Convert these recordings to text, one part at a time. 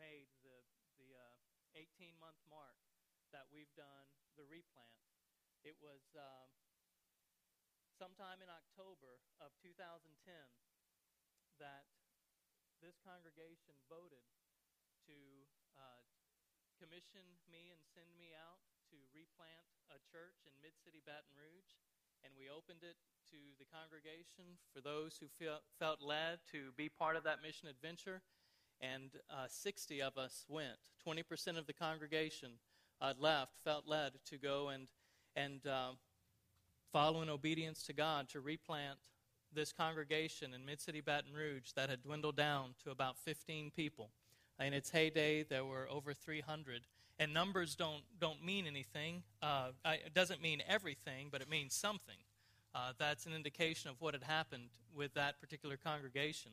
made the the uh, 18 month mark that we've done the replant. It was um, sometime in October of 2010 that this congregation voted to uh, commission me and send me out to replant a church in Mid City Baton Rouge, and we opened it to the congregation for those who feel, felt led to be part of that mission adventure. And uh, 60 of us went. 20% of the congregation uh, left, felt led to go and, and uh, follow in obedience to God to replant this congregation in Mid City Baton Rouge that had dwindled down to about 15 people. In its heyday, there were over 300. And numbers don't, don't mean anything. Uh, it doesn't mean everything, but it means something. Uh, that's an indication of what had happened with that particular congregation.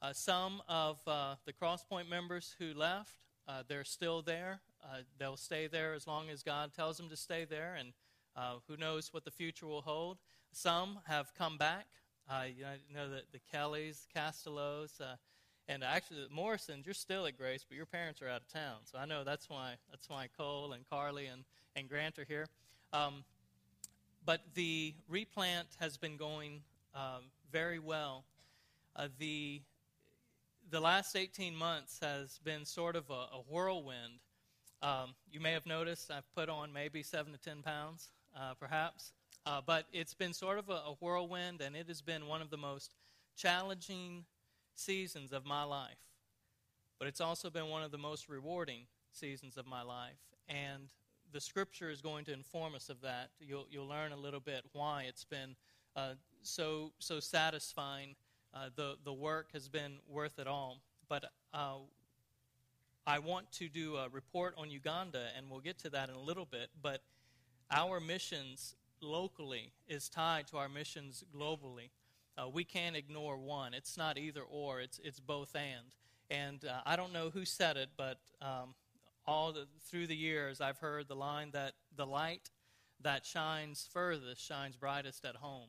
Uh, some of uh, the Crosspoint members who left, uh, they're still there. Uh, they'll stay there as long as God tells them to stay there, and who knows what the future will hold. Some have come back. you know that the Kellys, Castellos, and actually the Morrisons, you're still at Grace, but your parents are out of town. So I know that's why that's why Cole and Carly and, and Grant are here. Um, but the replant has been going um, very well. Uh, the the last 18 months has been sort of a, a whirlwind. Um, you may have noticed I've put on maybe seven to 10 pounds, uh, perhaps. Uh, but it's been sort of a, a, whirlwind, and it has been one of the most challenging seasons of my life. But it's also been one of the most rewarding seasons of my life. And the scripture is going to inform us of that. You'll, you'll learn a little bit why it's been uh, so, so satisfying. Uh, the, the work has been worth it all. But uh, I want to do a report on Uganda, and we'll get to that in a little bit. But our missions locally is tied to our missions globally. Uh, we can't ignore one. It's not either or, it's, it's both and. And uh, I don't know who said it, but um, all the, through the years, I've heard the line that the light that shines furthest shines brightest at home.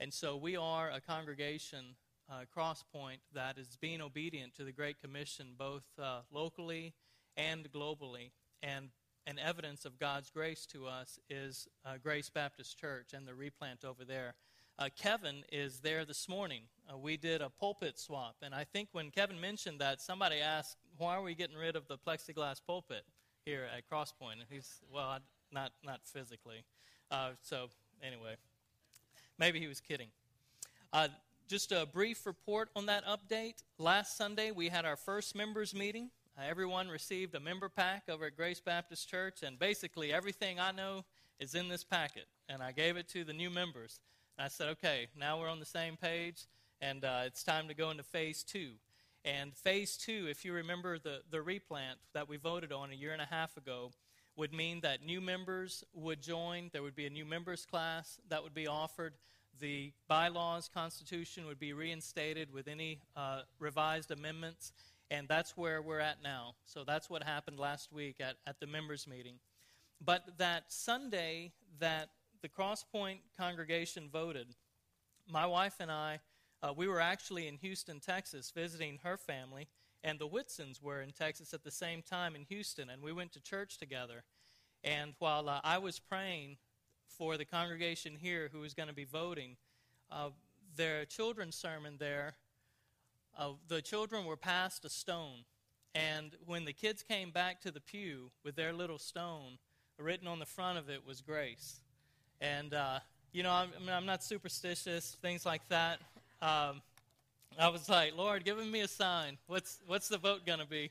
And so we are a congregation, uh, Crosspoint, that is being obedient to the Great Commission both uh, locally and globally. And an evidence of God's grace to us is uh, Grace Baptist Church and the replant over there. Uh, Kevin is there this morning. Uh, we did a pulpit swap, and I think when Kevin mentioned that, somebody asked, why are we getting rid of the plexiglass pulpit here at Crosspoint? And he's, well, not, not physically. Uh, so, anyway, maybe he was kidding. Uh, just a brief report on that update. Last Sunday, we had our first members meeting. Uh, everyone received a member pack over at Grace Baptist Church, and basically everything I know is in this packet. And I gave it to the new members. And I said, okay, now we're on the same page, and uh, it's time to go into phase two. And phase two, if you remember the, the replant that we voted on a year and a half ago, would mean that new members would join. There would be a new members class that would be offered. The bylaws, constitution would be reinstated with any uh, revised amendments. And that's where we're at now. So that's what happened last week at, at the members' meeting. But that Sunday that the Crosspoint congregation voted, my wife and I uh, we were actually in Houston, Texas, visiting her family, and the Whitsons were in Texas at the same time in Houston, and we went to church together. And while uh, I was praying for the congregation here who is going to be voting, uh, their children's sermon there, uh, the children were passed a stone. And when the kids came back to the pew with their little stone, written on the front of it was grace. And, uh, you know, I'm, I'm not superstitious, things like that. Um, I was like, Lord, give me a sign. What's what's the vote going to be?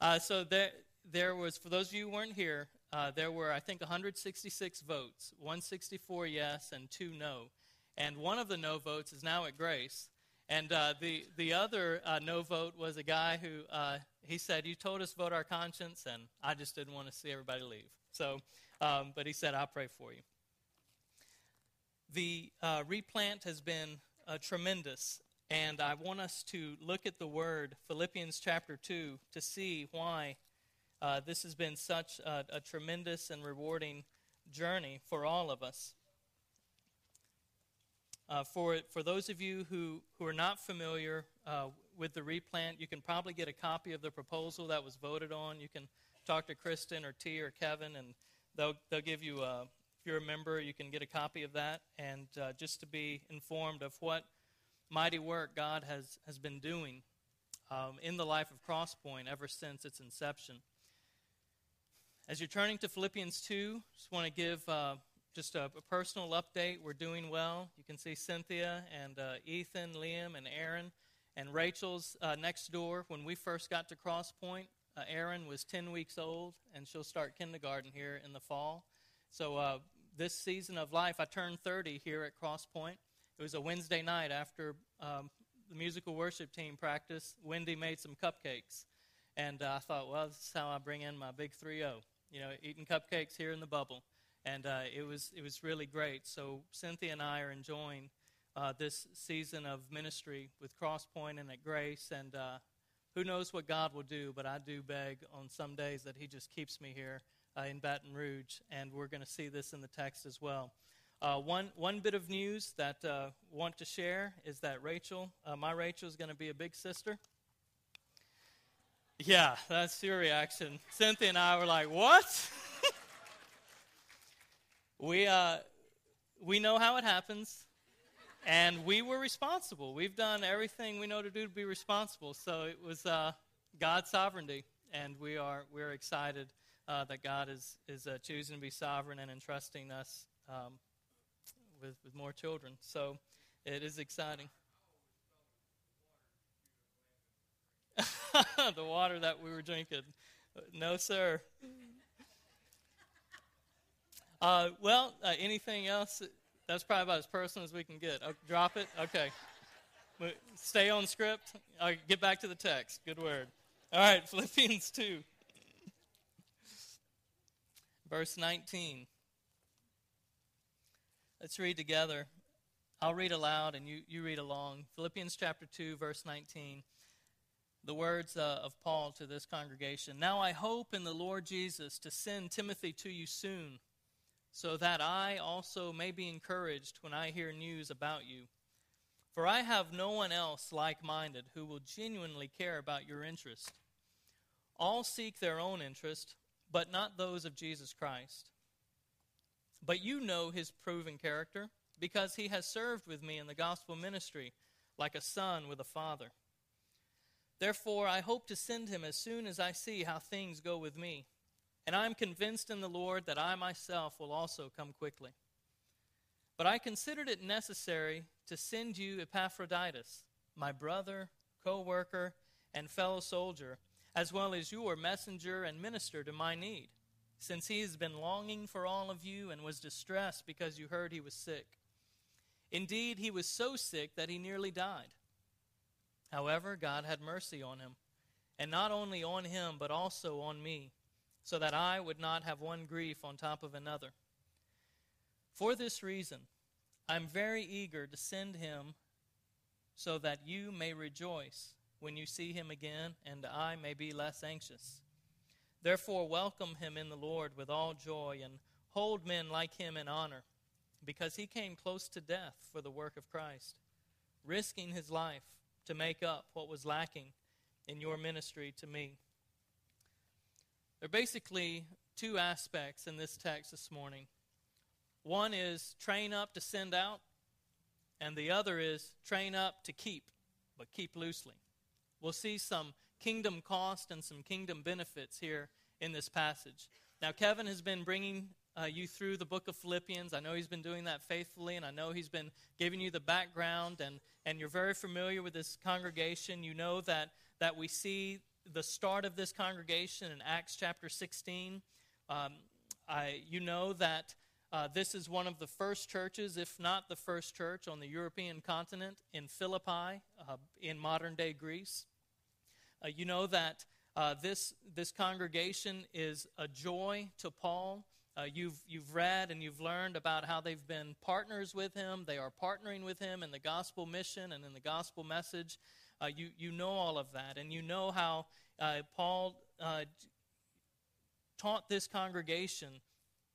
Uh, so there there was for those of you who weren't here, uh, there were I think 166 votes, 164 yes and two no, and one of the no votes is now at Grace. And uh, the the other uh, no vote was a guy who uh, he said, "You told us vote our conscience, and I just didn't want to see everybody leave." So, um, but he said, "I'll pray for you." The uh, replant has been uh, tremendous. And I want us to look at the word, Philippians chapter 2, to see why uh, this has been such a, a, tremendous and rewarding journey for all of us. Uh, for, for those of you who, who are not familiar uh, with the replant. You can probably get a copy of the proposal that was voted on. You can talk to Kristen or T or Kevin, and they'll they'll give you a. If you're a member, you can get a copy of that, and uh, just to be informed of what mighty work God has has been doing um, in the life of Crosspoint ever since its inception. As you're turning to Philippians 2, just want to give uh, just a, a, personal update. We're doing well. You can see Cynthia and uh, Ethan, Liam, and Aaron, and Rachel's uh, next door. When we first got to Crosspoint, uh, Aaron was 10 weeks old, and she'll start kindergarten here in the fall. So uh, this season of life, I turned 30 here at Crosspoint. It was a Wednesday night after um, the musical worship team practice. Wendy made some cupcakes, and uh, I thought, well, this is how I bring in my big 3-0. You know, eating cupcakes here in the bubble and uh, it was it was really great. So Cynthia and I are enjoying uh, this season of ministry with Crosspoint and at Grace, and uh, who knows what God will do. But I do beg on some days that He just keeps me here uh, in Baton Rouge, and we're going to see this in the text as well. Uh, one one bit of news that I uh, want to share is that Rachel, my Rachel, is going to be a big sister. Yeah, that's your reaction. Cynthia and I were like, "What?" we uh, we know how it happens, and we were responsible. We've done everything we know to do to be responsible. So it was uh, God's sovereignty, and we are we're excited uh, that God is is uh, choosing to be sovereign and entrusting us um, with with more children. So it is exciting. the water that we were drinking. No, sir. Uh, well, uh, anything else? That's probably about as personal as we can get. Oh, drop it? Okay. Stay on script. Right, get back to the text. Good word. All right, Philippians 2, verse 19. Let's read together. I'll read aloud and you, you read along. Philippians chapter 2, verse 19. The words uh, of Paul to this congregation. Now I hope in the Lord Jesus to send Timothy to you soon so that I also may be encouraged when I hear news about you. For I have no one else like minded who will genuinely care about your interest. All seek their own interest, but not those of Jesus Christ. But you know his proven character, because he has served with me in the gospel ministry like a son with a father. Therefore, I hope to send him as soon as I see how things go with me and I am convinced in the Lord that I myself will also come quickly. But I considered it necessary to send you Epaphroditus, my brother, co worker, and fellow soldier, as well as your messenger and minister to my need, since he has been longing for all of you and was distressed because you heard he was sick. Indeed, he was so sick that he nearly died. However, God had mercy on him, and not only on him, but also on me so that I would not have one grief on top of another. For this reason, I am very eager to send him so that you may rejoice when you see him again, and I may be less anxious. Therefore, welcome him in the Lord with all joy, and hold men like him in honor, because he came close to death for the work of Christ, risking his life to make up what was lacking in your ministry to me. There are basically two aspects in this text this morning. One is train up to send out, and the other is train up to keep, but keep loosely. We'll see some kingdom cost and some kingdom benefits here in this passage. Now, Kevin has been bringing uh, you through the book of Philippians. I know he's been doing that faithfully, and I know he's been giving you the background, and, and you're very familiar with this congregation. You know that, that we see the start of this congregation in Acts chapter 16. Um, I, you know that uh, this is one of the first churches, if not the first church, on the European continent in Philippi, uh, in modern day Greece. Uh, you know that uh, this, this congregation is a joy to Paul. Uh, you've, you've read and you've learned about how they've been partners with him. They are partnering with him in the gospel mission and in the gospel message. Uh, you, you know all of that, and you know how uh, Paul uh, taught this congregation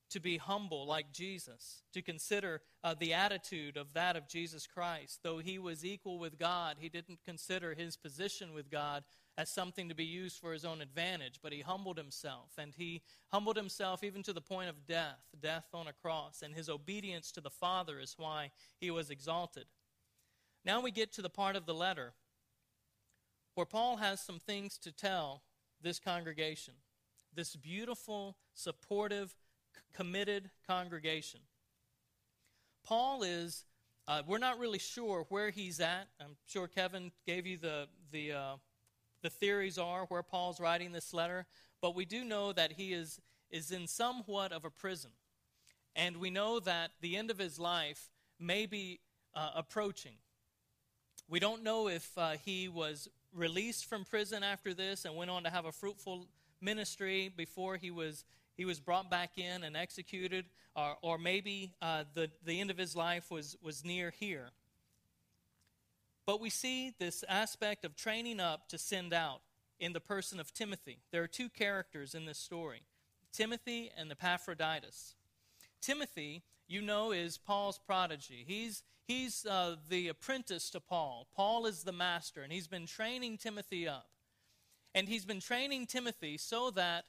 to be humble like Jesus, to consider uh, the attitude of that of Jesus Christ. Though he was equal with God, he didn't consider his position with God as something to be used for his own advantage, but he humbled himself. And he humbled himself even to the point of death, death on a cross. And his obedience to the Father is why he was exalted. Now we get to the part of the letter where Paul has some things to tell this congregation, this beautiful, supportive, committed congregation. Paul is, uh, we're not really sure where he's at. I'm sure Kevin gave you the, the, uh, the theories are where Paul's writing this letter, but we do know that he is, is in somewhat of a prison. And we know that the end of his life may be uh, approaching. We don't know if uh, he was released from prison after this and went on to have a fruitful ministry before he was he was brought back in and executed, or, or maybe uh, the, the end of his life was, was near here. But we see this aspect of training up to send out in the person of Timothy. There are two characters in this story Timothy and Epaphroditus. Timothy, you know, is Paul's prodigy. He's, he's uh, the apprentice to Paul. Paul is the master, and he's been training Timothy up. And he's been training Timothy so that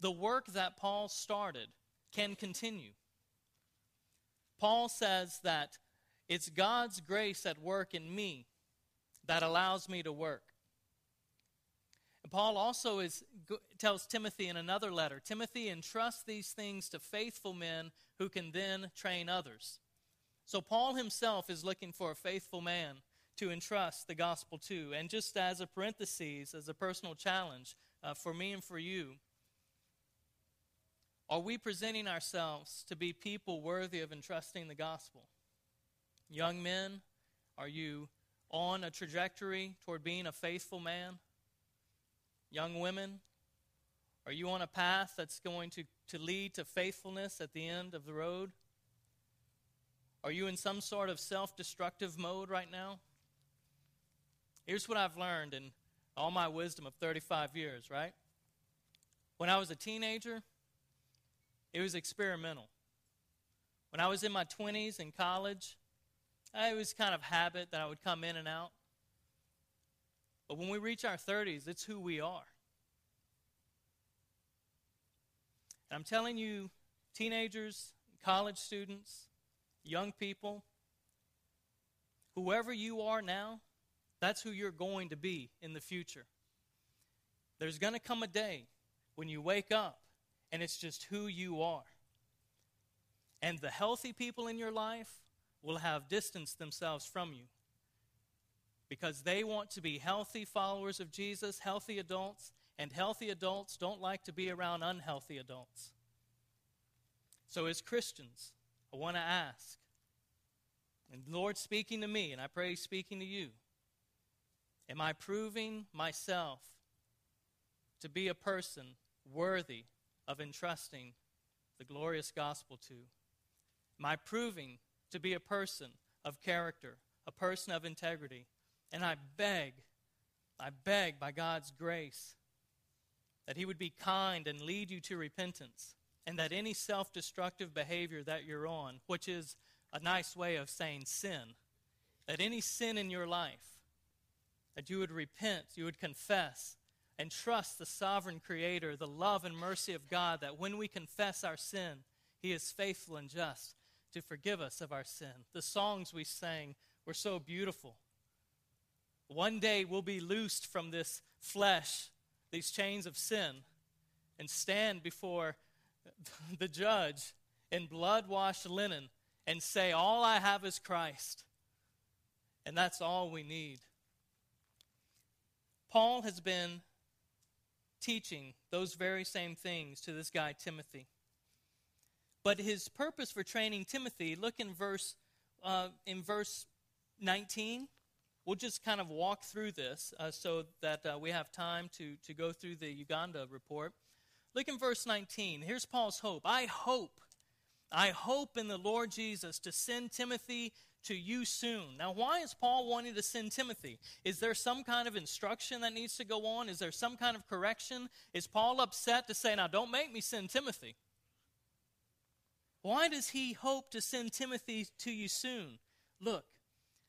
the work that Paul started can continue. Paul says that it's God's grace at work in me that allows me to work. And Paul also is, tells Timothy in another letter Timothy, entrust these things to faithful men who can then train others. So Paul himself is looking for a faithful man to entrust the gospel to. And just as a parenthesis, as a personal challenge uh, for me and for you, are we presenting ourselves to be people worthy of entrusting the gospel? Young men, are you on a trajectory toward being a faithful man? Young women, are you on a path that's going to, to lead to faithfulness at the end of the road? Are you in some sort of self destructive mode right now? Here's what I've learned in all my wisdom of 35 years, right? When I was a teenager, it was experimental. When I was in my 20s in college, Uh, it was kind of habit that I would come in and out. But when we reach our 30s, it's who we are. And I'm telling you, teenagers, college students, young people, whoever you are now, that's who you're going to be in the future. There's going to come a day when you wake up and it's just who you are. And the healthy people in your life will have distanced themselves from you because they want to be healthy followers of Jesus, healthy adults, and healthy adults don't like to be around unhealthy adults. So, as Christians, I want to ask, and Lord speaking to me, and I pray speaking to you, am I proving myself to be a person worthy of entrusting the glorious gospel to? Am I proving to be a person of character, a person of integrity. And I beg, I beg by God's grace that He would be kind and lead you to repentance, and that any self destructive behavior that you're on, which is a nice way of saying sin, that any sin in your life, that you would repent, you would confess, and trust the sovereign Creator, the love and mercy of God, that when we confess our sin, He is faithful and just to forgive us of our sin. The songs we sang were so beautiful. One day we'll be loosed from this flesh, these chains of sin, and stand before the judge in blood washed linen and say, All I have is Christ. And that's all we need. Paul has been teaching those very same things to this guy, Timothy. But his purpose for training Timothy, look in verse uh, in verse 19. We'll just kind of walk through this uh, so that uh, we have time to, to go through the Uganda report. Look in verse 19. Here's Paul's hope. I hope, I hope in the Lord Jesus to send Timothy to you soon. Now, why is Paul wanting to send Timothy? Is there some kind of instruction that needs to go on? Is there some kind of correction? Is Paul upset to say, now don't make me send Timothy? Why does he hope to send Timothy to you soon? Look,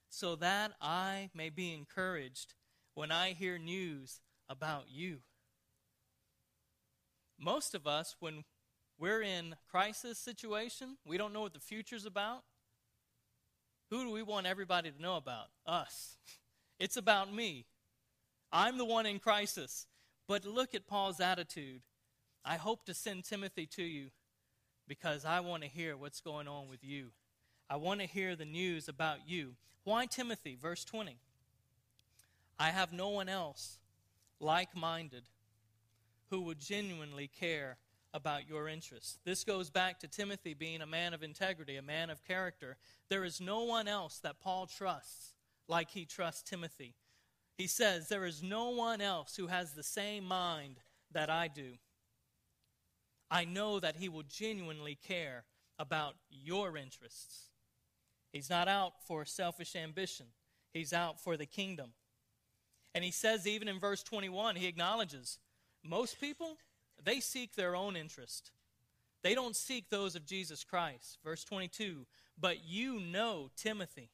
so that I may be encouraged when I hear news about you. Most of us, when we're in crisis situation, we don't know what the future's about. Who do we want everybody to know about? Us. It's about me. I'm the one in crisis. But look at Paul's attitude. I hope to send Timothy to you because I want to hear what's going on with you. I want to hear the news about you. Why Timothy? Verse 20. I have no one else like minded who would genuinely care about your interests. This goes back to Timothy being a man of integrity, a man of character. There is no one else that Paul trusts like he trusts Timothy. He says, There is no one else who has the same mind that I do. I know that he will genuinely care about your interests. He's not out for selfish ambition, he's out for the kingdom. And he says, even in verse 21, he acknowledges most people, they seek their own interest. They don't seek those of Jesus Christ. Verse 22 But you know Timothy.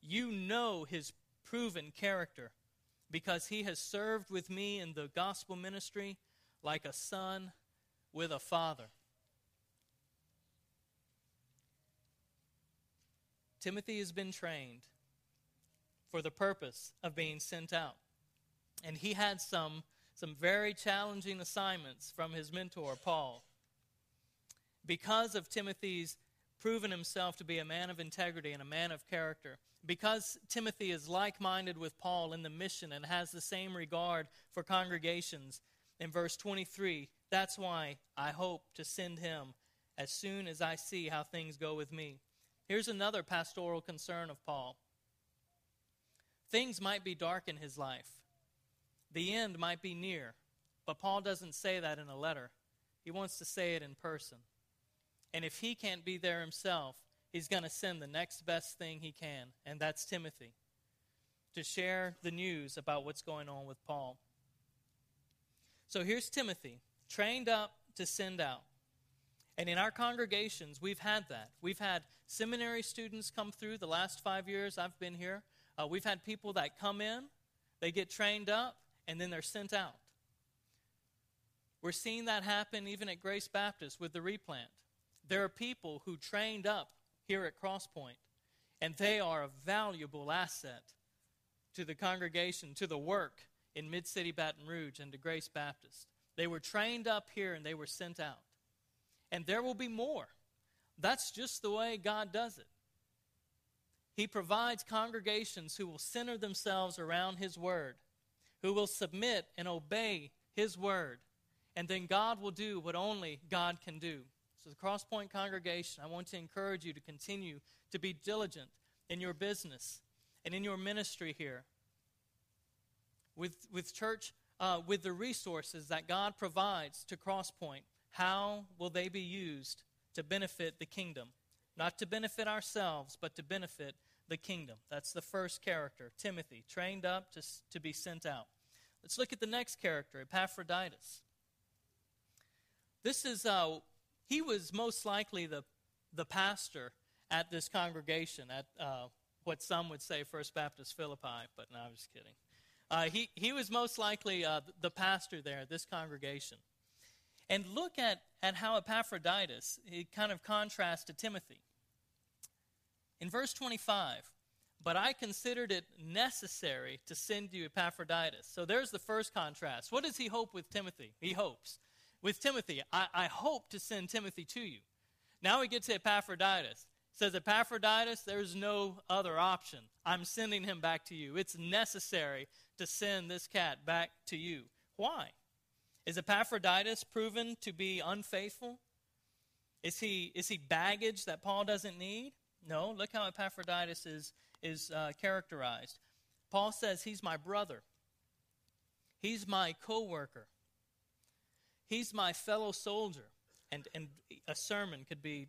You know his proven character because he has served with me in the gospel ministry like a son with a father. Timothy has been trained for the purpose of being sent out. And he had some, some very challenging assignments from his mentor, Paul. Because of Timothy's proven himself to be a man of integrity and a man of character, because Timothy is like minded with Paul in the mission and has the same regard for congregations, in verse 23, that's why I hope to send him as soon as I see how things go with me. Here's another pastoral concern of Paul. Things might be dark in his life. The end might be near, but Paul doesn't say that in a letter. He wants to say it in person. And if he can't be there himself, he's going to send the next best thing he can, and that's Timothy, to share the news about what's going on with Paul. So here's Timothy, trained up to send out. And in our congregations, we've had that. We've had seminary students come through the last five years I've been here. Uh, we've had people that come in, they get trained up, and then they're sent out. We're seeing that happen even at Grace Baptist with the replant. There are people who trained up here at Crosspoint, and they are a valuable asset to the congregation, to the work in Mid City Baton Rouge and to Grace Baptist. They were trained up here and they were sent out. And there will be more. That's just the way God does it. He provides congregations who will center themselves around His Word, who will submit and obey His Word, and then God will do what only God can do. So, the Crosspoint congregation, I want to encourage you to continue to be diligent in your business and in your ministry here. With, with church, uh, with the resources that God provides to Crosspoint, how will they be used to benefit the kingdom? Not to benefit ourselves, but to benefit the kingdom. That's the first character, Timothy, trained up to, to be sent out. Let's look at the next character, Epaphroditus. This is, uh, he was most likely the, the pastor at this congregation, at uh, what some would say First Baptist Philippi, but no, I'm just kidding. Uh, he, he was most likely uh, the pastor there this congregation. And look at, at how Epaphroditus, it kind of contrasts to Timothy. In verse 25, but I considered it necessary to send you Epaphroditus. So there's the first contrast. What does he hope with Timothy? He hopes. With Timothy, I, I hope to send Timothy to you. Now we get to Epaphroditus. It says, Epaphroditus, there's no other option. I'm sending him back to you. It's necessary to send this cat back to you. Why? Is Epaphroditus proven to be unfaithful? Is he, is he baggage that Paul doesn't need? No. Look how Epaphroditus is, is uh, characterized. Paul says he's my brother, he's my co worker, he's my fellow soldier. And, and a sermon could be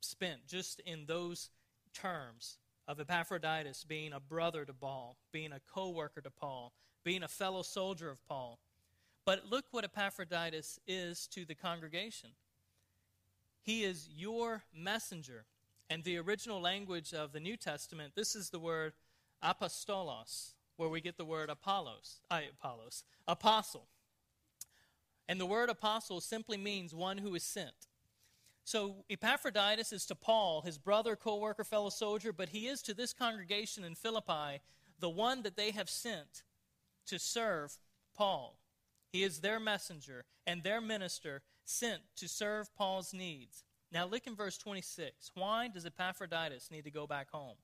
spent just in those terms of Epaphroditus being a brother to Paul, being a co worker to Paul, being a fellow soldier of Paul. But look what Epaphroditus is to the congregation. he is your messenger. And the original language of the New Testament, this is the word apostolos, where we get the word Apollos, I, Apollos, apostle. And the word apostle simply means one who is sent. So Epaphroditus is to Paul, his brother, co worker, fellow soldier, but he is to this congregation in Philippi the one that they have sent to serve Paul. He is their messenger and their minister sent to serve Paul's needs. Now look in verse 26. Why does Epaphroditus need to go back home?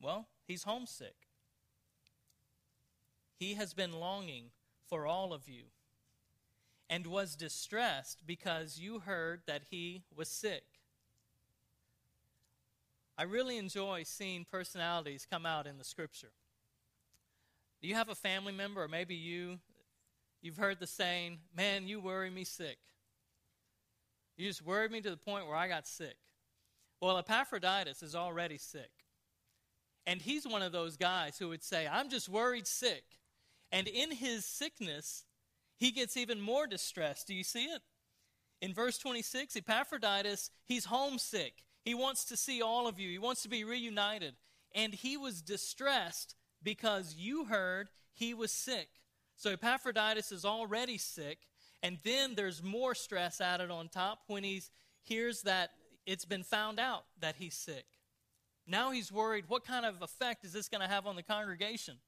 Well, he's homesick. He has been longing for all of you and was distressed because you heard that he was sick. I really enjoy seeing personalities come out in the scripture. Do you have a family member, or maybe you, you've heard the saying, Man, you worry me sick. You just worried me to the point where I got sick. Well, Epaphroditus is already sick. And he's one of those guys who would say, I'm just worried sick. And in his sickness, he gets even more distressed. Do you see it? In verse 26, Epaphroditus, he's homesick. He wants to see all of you, he wants to be reunited. And he was distressed because you heard he was sick. So Epaphroditus is already sick. And then there's more stress added on top when he hears that it's been found out that he's sick. Now he's worried what kind of effect is this going to have on the congregation?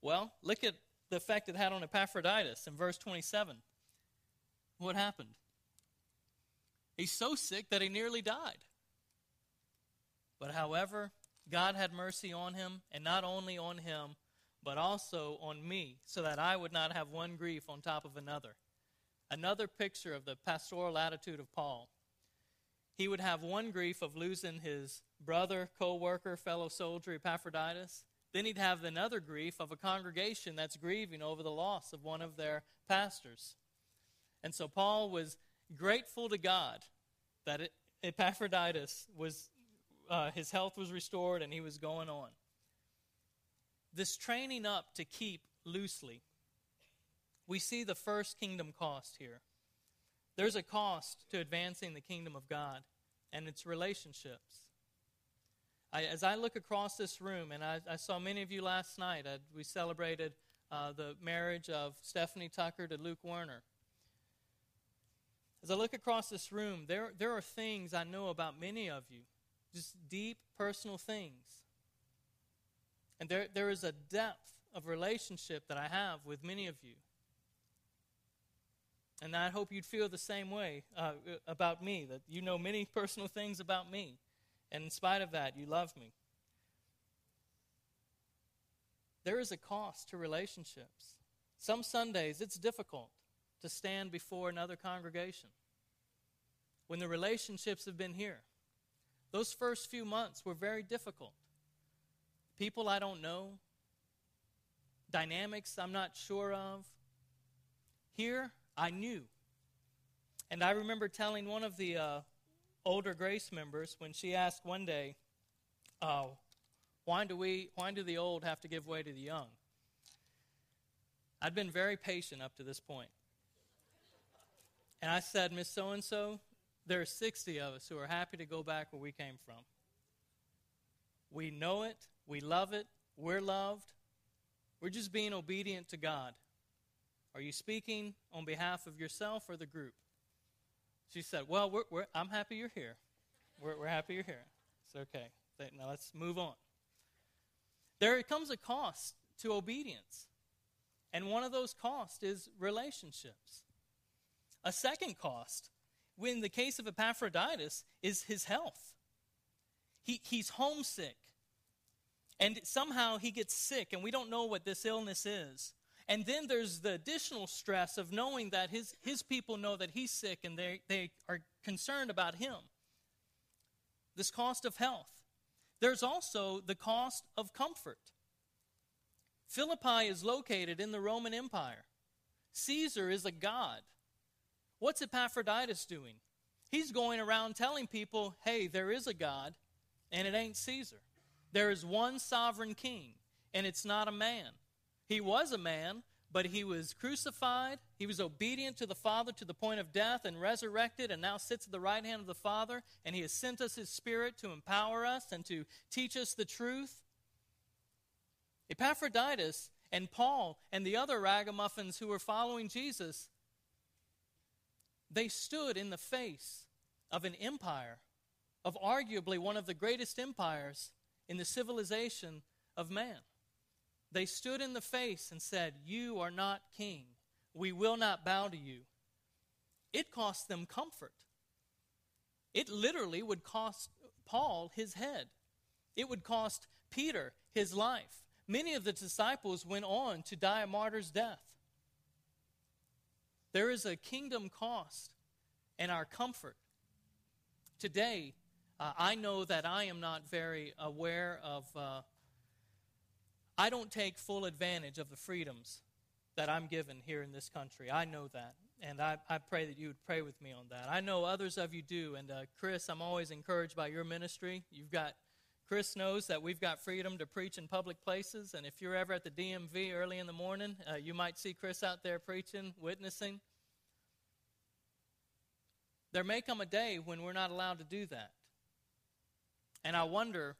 Well, look at the effect it had on Epaphroditus in verse 27. What happened? He's so sick that he nearly died. But however, God had mercy on him, and not only on him, but also on me, so that I would not have one grief on top of another. Another picture of the pastoral attitude of Paul. He would have one grief of losing his brother, co worker, fellow soldier, Epaphroditus, then he'd have another grief of a congregation that's grieving over the loss of one of their pastors. And so Paul was grateful to God that it, Epaphroditus was, uh, his health was restored and he was going on. This training up to keep loosely, we see the first kingdom cost here. There's a cost to advancing the kingdom of God, and it's relationships. I, as I look across this room, and I, I saw many of you last night, I, we celebrated uh, the marriage of Stephanie Tucker to Luke Werner. As I look across this room, there, there are things I know about many of you, just deep personal things. And there, there is a depth of relationship that I have with many of you. And I hope you'd feel the same way uh, about me, that you know many personal things about me. And in spite of that, you love me. There is a cost to relationships. Some Sundays, it's difficult to stand before another congregation when the relationships have been here. Those first few months were very difficult. People I don't know, dynamics I'm not sure of. Here, I knew. And I remember telling one of the uh, older grace members when she asked one day, uh, why do we why do the old have to give way to the young? I'd been very patient up to this point. And I said, Miss So and so, there are 60 of us who are happy to go back where we came from. We know it, we love it, we're loved. We're just being obedient to God. Are you speaking on behalf of yourself or the group? She said, Well, we're, we're, I'm happy you're here. We're, we're happy you're here. It's okay. Now let's move on. There comes a cost to obedience. And one of those costs is relationships. A second cost, in the case of Epaphroditus, is his health. He, he's homesick. And somehow he gets sick, and we don't know what this illness is. And then there's the additional stress of knowing that his, his people know that he's sick and they, they are concerned about him. This cost of health. There's also the cost of comfort. Philippi is located in the Roman Empire. Caesar is a god. What's Epaphroditus doing? He's going around telling people, hey, there is a God, and it ain't Caesar. There is one sovereign king, and it's not a man. He was a man, but he was crucified. He was obedient to the Father to the point of death and resurrected and now sits at the right hand of the Father. And he has sent us his Spirit to empower us and to teach us the truth. Epaphroditus and Paul and the other ragamuffins who were following Jesus, they stood in the face of an empire, of arguably one of the greatest empires in the civilization of man. They stood in the face and said, You are not king. We will not bow to you. It cost them comfort. It literally would cost Paul his head, it would cost Peter his life. Many of the disciples went on to die a martyr's death. There is a kingdom cost and our comfort. Today, uh, I know that I am not very aware of uh, I don't take full advantage of the freedoms that I'm given here in this country. I know that. And I, I pray that you would pray with me on that. I know others of you do. And uh, Chris, I'm always encouraged by your ministry. You've got, Chris knows that we've got freedom to preach in public places. And if you're ever at the DMV early in the morning, uh, you might see Chris out there preaching, witnessing. There may come a day when we're not allowed to do that. And I wonder,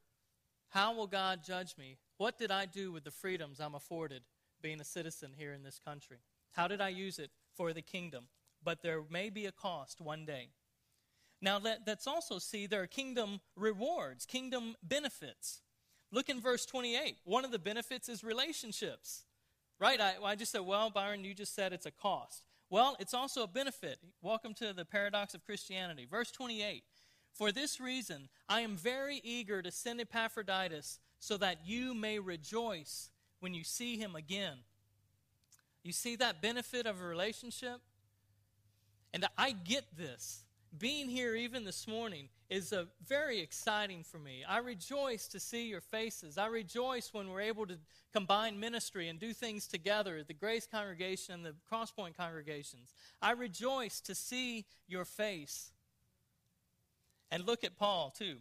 how will God judge me what did I do with the freedoms I'm afforded being a citizen here in this country? How did I use it for the kingdom? But there may be a cost one day. Now, let, us also see there are kingdom rewards, kingdom benefits. Look in verse 28. One of the benefits is relationships. Right? I, I just said, well, Byron, you just said it's a cost. Well, it's also a benefit. Welcome to the paradox of Christianity. Verse 28 For this reason, I am very eager to send Epaphroditus so that you may rejoice when you see him again. You see that benefit of a relationship? And I get this. Being here even this morning is a very exciting for me. I rejoice to see your faces. I rejoice when we're able to combine ministry and do things together, the Grace congregation and the Crosspoint congregations. I rejoice to see your face. And look at Paul, too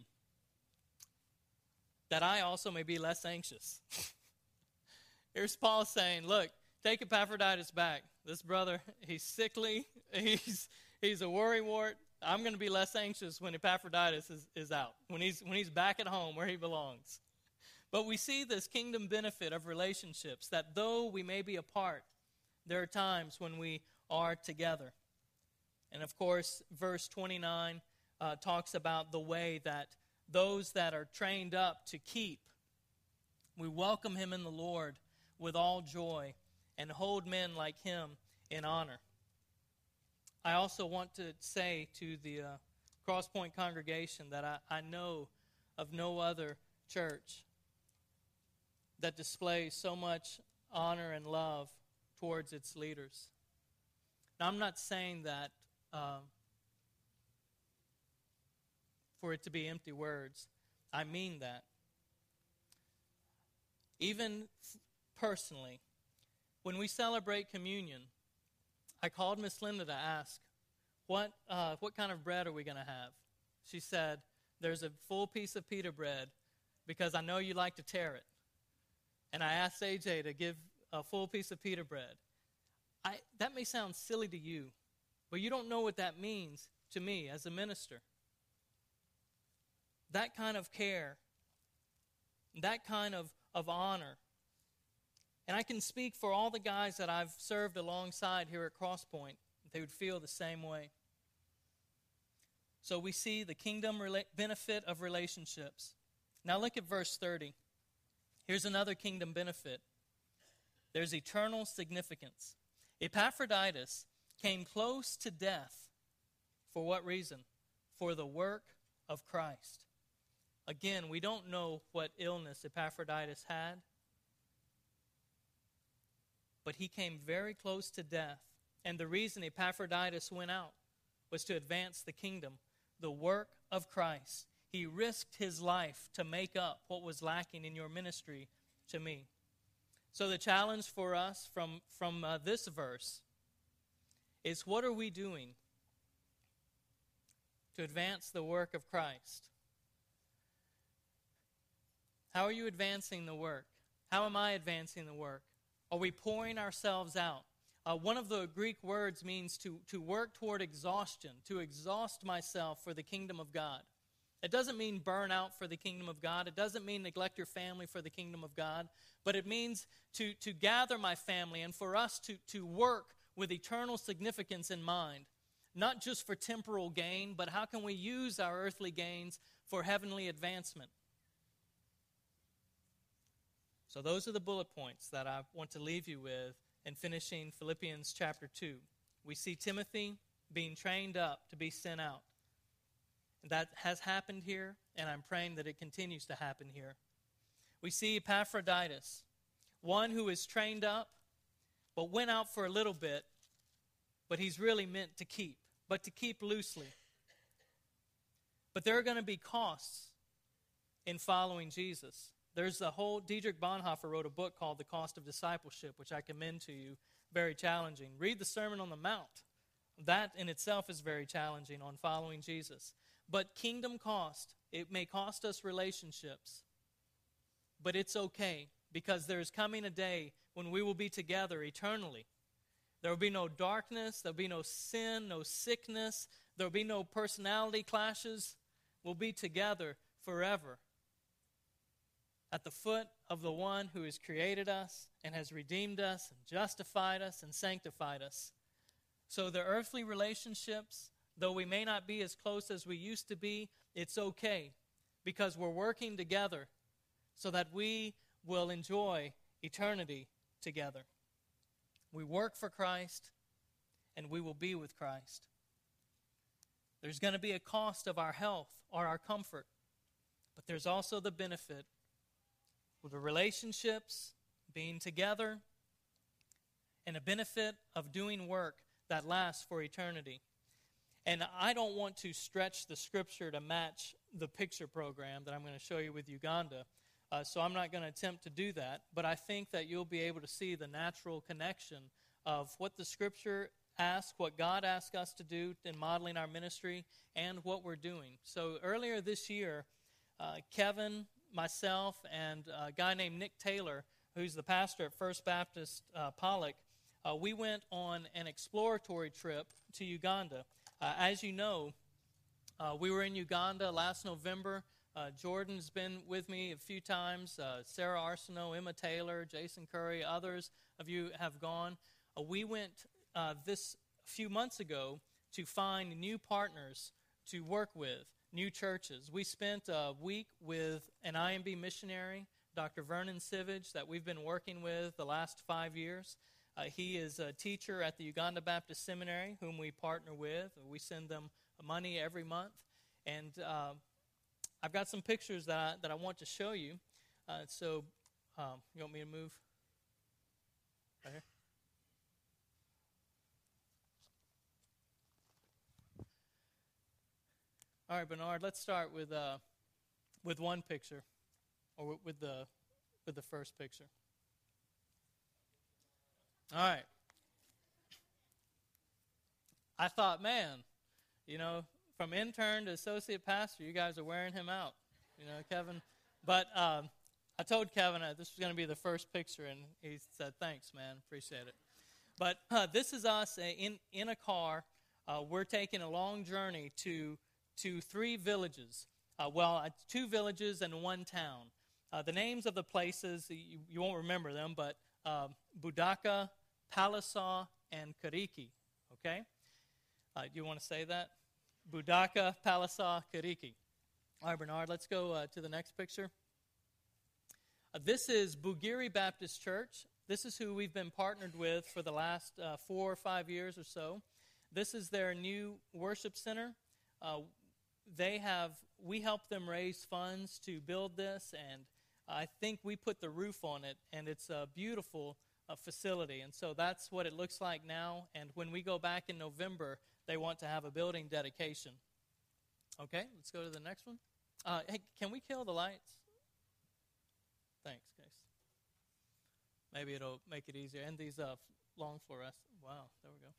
that I also may be less anxious. Here's Paul saying, Look, take Epaphroditus back. This brother, he's sickly, he's, he's a worrywart. I'm going to be less anxious when Epaphroditus is, is out, when he's, when he's back at home where he belongs. But we see this kingdom benefit of relationships that though we may be apart, there are times when we are together. And of course, verse 29 uh, talks about the way that those that are trained up to keep. We welcome him in the Lord with all joy and hold men like him in honor. I also want to say to the uh, Crosspoint congregation that I, I know of no other church that displays so much honor and love towards its leaders. Now, I'm not saying that uh, for it to be empty words. I mean that. Even personally, when we celebrate communion, I called Miss Linda to ask, what, uh, what kind of bread are we going to have? She said, There's a full piece of pita bread because I know you like to tear it. And I asked AJ to give a full piece of pita bread. I, that may sound silly to you, but you don't know what that means to me as a minister that kind of care, that kind of, of honor. And I can speak for all the guys that I've served alongside here at Crosspoint, they would feel the same way. So we see the kingdom rela- benefit of relationships. Now look at verse 30. Here's another kingdom benefit there's eternal significance. Epaphroditus came close to death. For what reason? For the work of Christ. Again, we don't know what illness Epaphroditus had, but he came very close to death. And the reason Epaphroditus went out was to advance the kingdom, the work of Christ. He risked his life to make up what was lacking in your ministry to me. So, the challenge for us from, from uh, this verse is what are we doing to advance the work of Christ? How are you advancing the work? How am I advancing the work? Are we pouring ourselves out? Uh, one of the Greek words means to, to work toward exhaustion, to exhaust myself for the kingdom of God. It doesn't mean burn out for the kingdom of God. It doesn't mean neglect your family for the kingdom of God. But it means to, to gather my family and for us to, to work with eternal significance in mind. Not just for temporal gain, but how can we use our earthly gains for heavenly advancement? So, those are the bullet points that I want to leave you with in finishing Philippians chapter 2. We see Timothy being trained up to be sent out. That has happened here, and I'm praying that it continues to happen here. We see Epaphroditus, one who is trained up, but went out for a little bit, but he's really meant to keep, but to keep loosely. But there are going to be costs in following Jesus. There's a whole, Dietrich Bonhoeffer wrote a book called The Cost of Discipleship, which I commend to you. Very challenging. Read the Sermon on the Mount. That in itself is very challenging on following Jesus. But kingdom cost, it may cost us relationships, but it's okay because there's coming a day when we will be together eternally. There will be no darkness, there will be no sin, no sickness, there will be no personality clashes. We'll be together forever at the foot of the one who has created us and has redeemed us and justified us and sanctified us. So the earthly relationships Though we may not be as close as we used to be, it's okay because we're working together so that we will enjoy eternity together. We work for Christ and we will be with Christ. There's going to be a cost of our health or our comfort, but there's also the benefit with the relationships, being together, and a benefit of doing work that lasts for eternity. And I don't want to stretch the scripture to match the picture program that I'm going to show you with Uganda. Uh, so I'm not going to attempt to do that. But I think that you'll be able to see the natural connection of what the scripture asks, what God asks us to do in modeling our ministry, and what we're doing. So earlier this year, uh, Kevin, myself, and a guy named Nick Taylor, who's the pastor at First Baptist uh, Pollock, uh, we went on an exploratory trip to Uganda. Uh, as you know, uh, we were in Uganda last November. Uh, Jordan's been with me a few times. Uh, Sarah Arsenault, Emma Taylor, Jason Curry, others of you have gone. We went this few months ago to find new partners to work with, new churches. We spent a week with an IMB missionary, Dr. Vernon Sivage, that we've been working with the last five years. Uh, he is a teacher at the Uganda Baptist Seminary, whom we partner with. We send them money every month. And uh, I've got some pictures that I, that I want to show you. Uh, so, um, you want me to move? Right here? All right, Bernard. Let's start with uh, with one picture, or with the with the first picture. All right. I thought, man, you know, from intern to associate pastor, you guys are wearing him out, you know, Kevin. But um, I told Kevin uh, this was going to be the first picture, and he said, thanks, man, appreciate it. But uh, this is us uh, in, in a car. Uh, we're taking a long journey to, to three villages. Uh, well, uh, two villages and one town. the names of the places, you, you won't remember them, but Budaka, Pallisa, and Kariki. Okay? Uh, do you want to say that? Budaka, Pallisa, Kariki. All right, Bernard, let's go uh, to the next picture. Uh, this is Bugiri Baptist Church. This is who we've been partnered with for the last uh, four or five years or so. This is their new worship center. Uh, they have, we helped them raise funds to build this, and I think we put the roof on it, and it's a beautiful facility. And so that's what it looks like now. And when we go back in November, they want to have a building dedication. Okay, let's go to the next one. Uh, hey, can we kill the lights? Thanks, guys. Maybe it'll make it easier. And these uh, long fluorescent. Wow, there we go.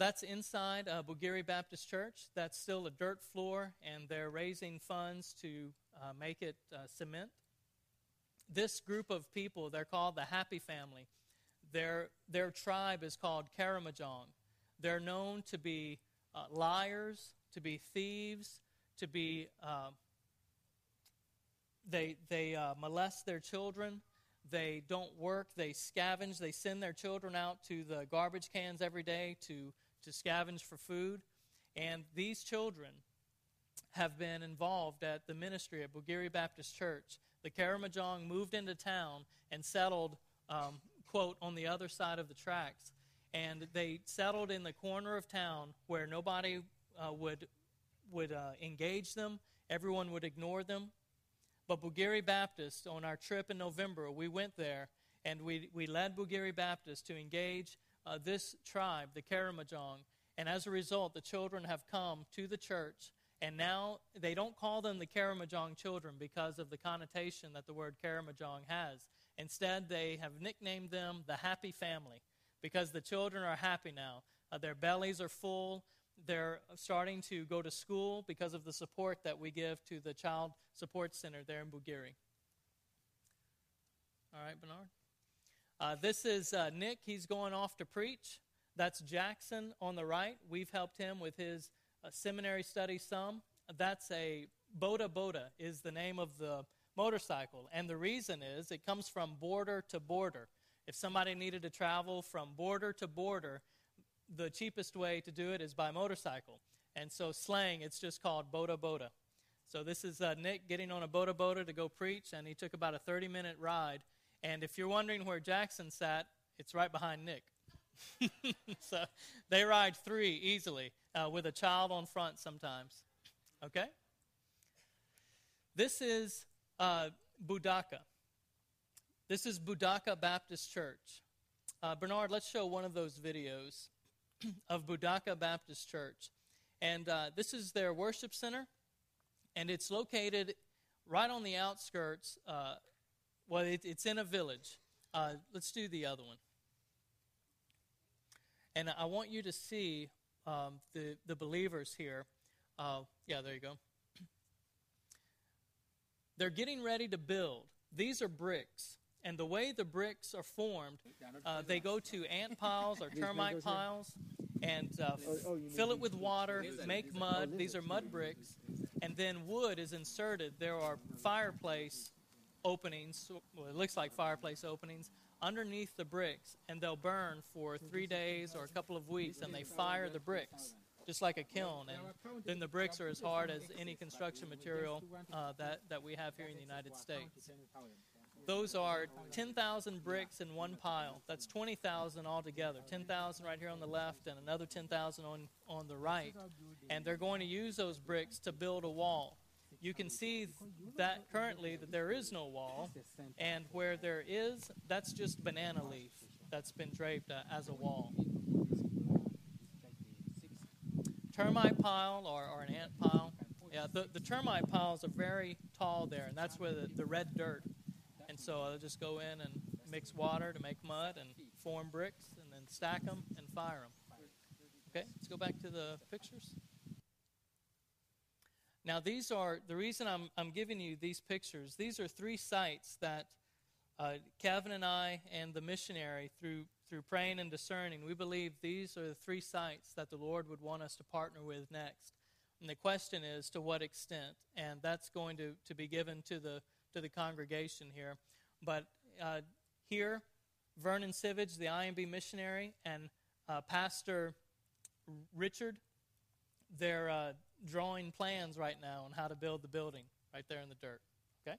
That's inside uh, Bugiri Baptist Church. That's still a dirt floor, and they're raising funds to uh, make it uh, cement. this group of people, they're called the Happy Family. Their, their tribe is called Karamojong. They're known to be uh, liars, to be thieves, to be, uh, they, they uh, molest their children, they don't work, they scavenge, they send their children out to the garbage cans every day to, to scavenge for food. And these children have been involved at the ministry at Bugiri Baptist Church. The Karamojong moved into town and settled, um, quote, on the other side of the tracks. And they settled in the corner of town where nobody uh, would, would uh, engage them, everyone would ignore them. But Bugiri Baptist, on our trip in November, we went there and we, we led Bugiri Baptist to engage uh, this tribe, the Karamojong, And as a result, the children have come to the church and now they don't call them the Karamojong children because of the connotation that the word Karamojong has. Instead, they have nicknamed them the Happy Family because the children are happy now. Uh, their bellies are full. They're starting to go to school because of the support that we give to the Child Support Center there in Bugiri. All right, Bernard. Uh, this is uh, Nick. He's going off to preach. That's Jackson on the right. We've helped him with his a seminary study some. That's a Boda Boda is the name of the motorcycle. And the reason is it comes from border to border. If somebody needed to travel from border to border, the cheapest way to do it is by motorcycle. And so slang, it's just called Boda Boda. So this is uh, Nick getting on a Boda Boda to go preach, and he took about a 30 minute ride. And if you're wondering where Jackson sat, it's right behind Nick. so they ride three easily uh, with a child on front sometimes. Okay? This is uh, Budaka. This is Budaka Baptist Church. Uh, Bernard, let's show one of those videos of Budaka Baptist Church. And uh, this is their worship center, and it's located right on the outskirts. Uh, well, it, it's in a village. Uh, let's do the other one. And I want you to see um, the, the believers here. Uh, yeah, there you go. They're getting ready to build. These are bricks. And the way the bricks are formed, uh, they go to ant piles or termite piles and uh, oh, oh, fill it with water, make mud. These are mud bricks. And then wood is inserted. There are fireplace openings. Well, it looks like fireplace openings underneath the bricks, and they'll burn for three days or a couple of weeks, and they fire the bricks just like a kiln. And then the bricks are as hard as any construction material uh, that, that we have here in the United States. Those are 10,000 bricks in one pile. That's 20,000 altogether. 10,000 right here on the left and another 10,000 on, on the right. And they're going to use those bricks to build a wall you can see that currently that there is no wall, and where there is, that's just banana leaf that's been draped uh, as a wall. Termite pile or, or an ant pile. Yeah, the, the termite piles are very tall there, and that's where the, the red dirt. And so I'll just go in and mix water to make mud and form bricks, and then stack them and fire them. Okay, let's go back to the pictures. Now, these are the reason I'm, I'm giving you these pictures. These are three sites that uh, Kevin and I and the missionary, through, through praying and discerning, we believe these are the three sites that the Lord would want us to partner with next. And the question is to what extent? And that's going to, to be given to the, to the congregation here. But uh, here, Vernon Sivage, the IMB missionary, and uh, Pastor Richard, they're uh, drawing plans right now on how to build the building right there in the dirt. Okay?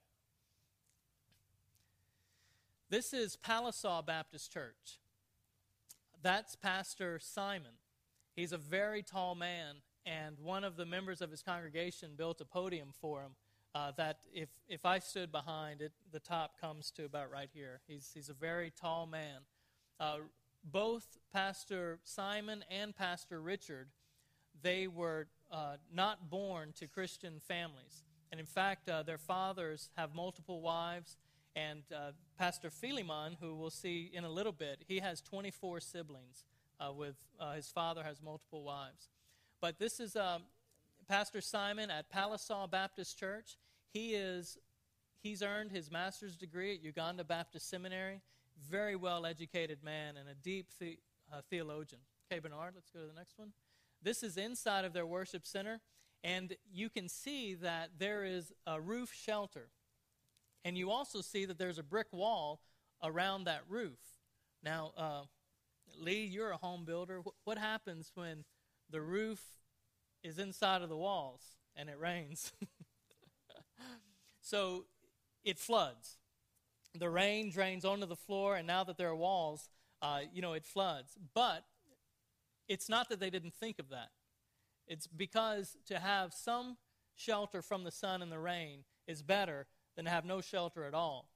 This is Pallisa Baptist Church. That's Pastor Simon. He's a very tall man, and one of the members of his congregation built a podium for him uh, that if, if I stood behind it, the top comes to about right here. He's, he's a very tall man. Uh, both Pastor Simon and Pastor Richard, they were uh, not born to Christian families. And in fact, uh, their fathers have multiple wives. And uh, Pastor Philemon, who we'll see in a little bit, he has 24 siblings. Uh, with uh, his father has multiple wives. But this is um, Pastor Simon at Pallisa Baptist Church. He is he's earned his master's degree at Uganda Baptist Seminary. Very well educated man and a deep the, uh, theologian. Okay, Bernard, let's go to the next one. This is inside of their worship center, and you can see that there is a roof shelter. And you also see that there's a brick wall around that roof. Now, uh, Lee, you're a home builder. What happens when the roof is inside of the walls and it rains? so it floods. The rain drains onto the floor, and now that there are walls, uh, you know, it floods. But it's not that they didn't think of that. It's because to have some shelter from the sun and the rain is better than to have no shelter at all.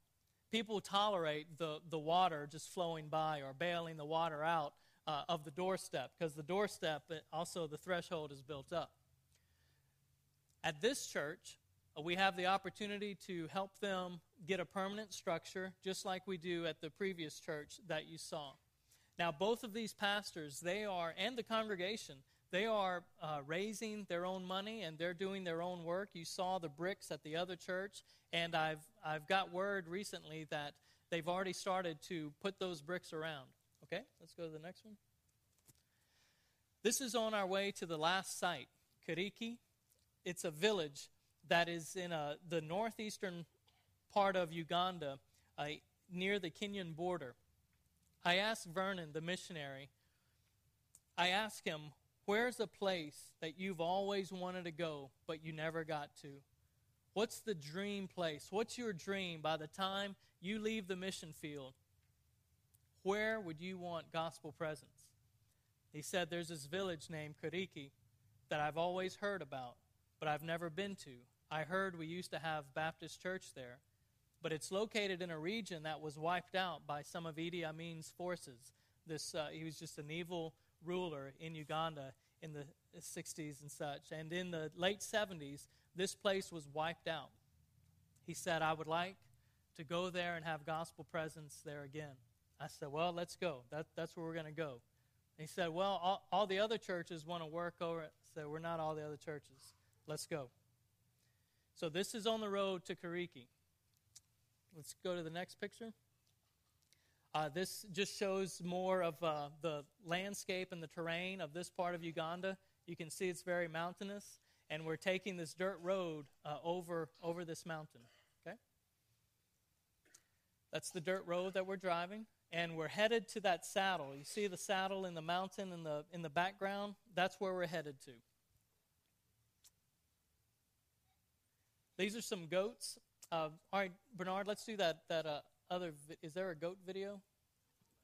People tolerate the, the water just flowing by or bailing the water out uh, of the doorstep because the doorstep, also the threshold, is built up. At this church, uh, we have the opportunity to help them get a permanent structure, just like we do at the previous church that you saw. Now, both of these pastors, they are, and the congregation, they are uh, raising their own money and they're doing their own work. You saw the bricks at the other church, and I've, I've got word recently that they've already started to put those bricks around. Okay, let's go to the next one. This is on our way to the last site, Kariki. It's a village that is in a, uh, the northeastern part of Uganda, uh, near the Kenyan border. I asked Vernon, the missionary, I asked him, Where's a place that you've always wanted to go, but you never got to? What's the dream place? What's your dream by the time you leave the mission field? Where would you want gospel presence? He said, There's this village named Kiriki that I've always heard about, but I've never been to. I heard we used to have Baptist church there, but it's located in a region that was wiped out by some of Idi Amin's forces. This, uh, he was just an evil ruler in Uganda in the 60s and such. And in the late 70s, this place was wiped out. He said, I would like to go there and have gospel presence there again. I said, Well, let's go. That, that's where we're going to go. And he said, Well, all, all the other churches want to work over it. I said, We're not all the other churches. Let's go. So this is on the road to Kiriki. Let's go to the next picture. Uh, this just shows more of uh, the landscape and the terrain of this part of Uganda. You can see it's very mountainous, and we're taking this dirt road uh, over over this mountain. Okay, that's the dirt road that we're driving, and we're headed to that saddle. You see the saddle in the mountain in the in the background. That's where we're headed to. These are some goats. Uh, all right, Bernard, let's do that that uh, other is there a goat video?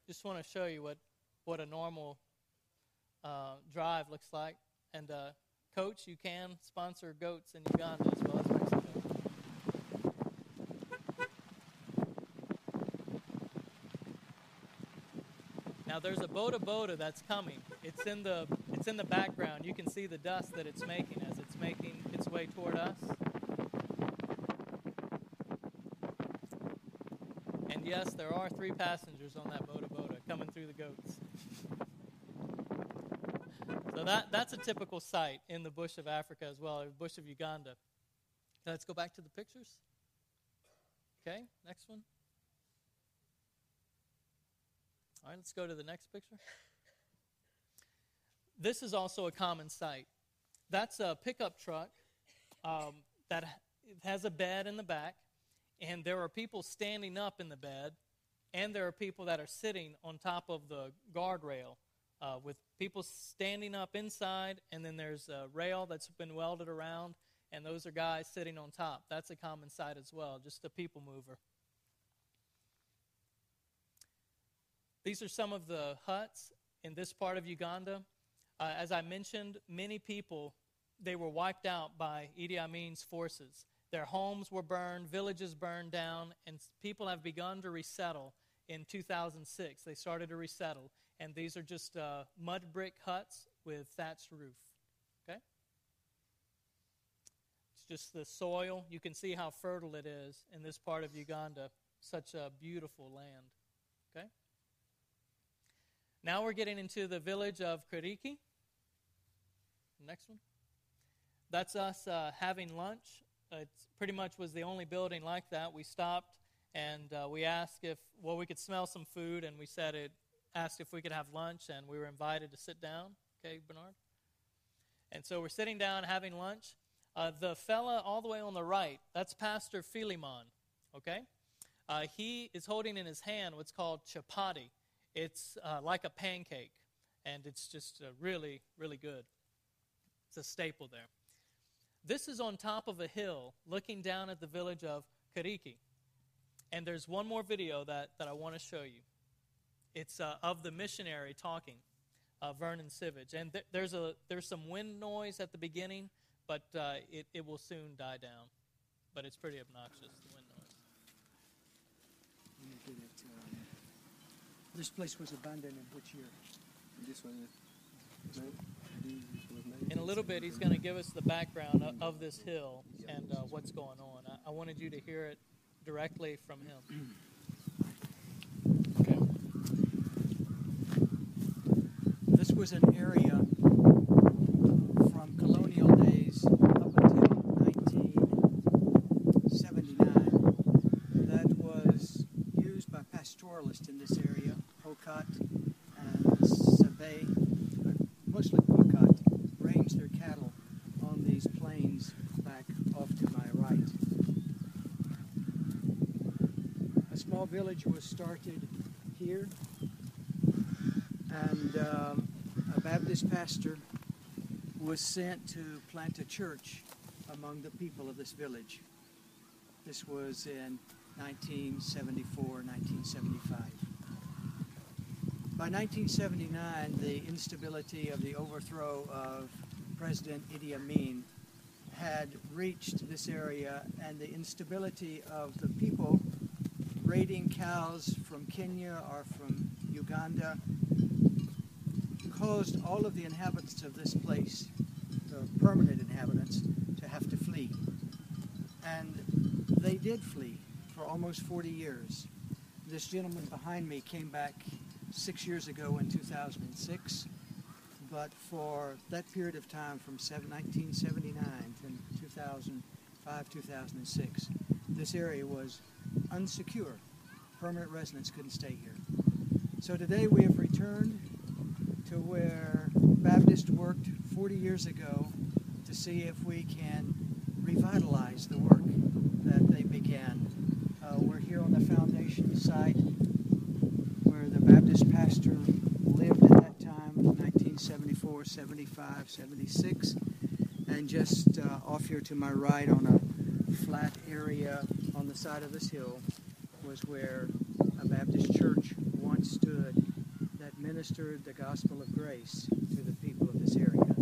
Just want to show you what what a normal uh, drive looks like. And uh, coach, you can sponsor goats in Uganda as well as Mexico. Now there's a boda boda that's coming. It's in the it's in the background. You can see the dust that it's making as it's making its way toward us. Yes, there are three passengers on that boda coming through the goats. so that, that's a typical sight in the bush of Africa as well, the bush of Uganda. Now let's go back to the pictures. Okay, next one. All right, let's go to the next picture. This is also a common sight. That's a pickup truck um, that has a bed in the back and there are people standing up in the bed, and there are people that are sitting on top of the guardrail uh, with people standing up inside, and then there's a rail that's been welded around, and those are guys sitting on top. That's a common sight as well, just a people mover. These are some of the huts in this part of Uganda. Uh, as I mentioned, many people they were wiped out by Idi Amin's forces. Their homes were burned, villages burned down, and people have begun to resettle in 2006. They started to resettle, and these are just uh, mud brick huts with thatched roof. Okay? It's just the soil. You can see how fertile it is in this part of Uganda. Such a beautiful land. Okay? Now we're getting into the village of Kiriki. Next one. That's us uh, having lunch it pretty much was the only building like that. We stopped and uh, we asked if well we could smell some food, and we said it asked if we could have lunch, and we were invited to sit down. Okay, Bernard. And so we're sitting down having lunch. Uh, the fella all the way on the right, that's Pastor Philemon. Okay, uh, he is holding in his hand what's called chapati. It's uh, like a pancake, and it's just uh, really, really good. It's a staple there. This is on top of a hill looking down at the village of Kariki. And there's one more video that, that I want to show you. It's uh, of the missionary talking, uh, Vernon Sivage. And th- there's, a, there's some wind noise at the beginning, but uh, it, it will soon die down. But it's pretty obnoxious, the wind noise. Let me get it. Um, this place was abandoned in which year? This one, In a little bit, he's going to give us the background of, this hill and uh, what's going on. I, I wanted you to hear it directly from him. Okay. This was an area from colonial days up until 1979 that was used by pastoralists in this area, Pokot and Sebei, mostly Pokot, ranged their cattle on these plains back off to my right. A small village was started here, and um, Baptist pastor was sent to plant a church among the people of this village. This was in 1974, 1975. By 1979, the instability of the overthrow of President Idi Amin had reached this area, and the instability of the people raiding cows from Kenya or from Uganda caused all of the inhabitants of this place, the permanent inhabitants, to have to flee. And they did flee for almost 40 years. This gentleman behind me came back six years ago in 2006, but for that period of time from 1979 to 2005, 2006, this area was unsecure. Permanent residents couldn't stay here. So today we have returned to where Baptist worked 40 years ago to see if we can revitalize the work that they began. Uh, we're here on the foundation site where the Baptist pastor lived at that time, 1974, 75, 76. And just uh, off here to my right on a flat area on the side of this hill was where a Baptist church once stood ministered the gospel of grace to the people of this area.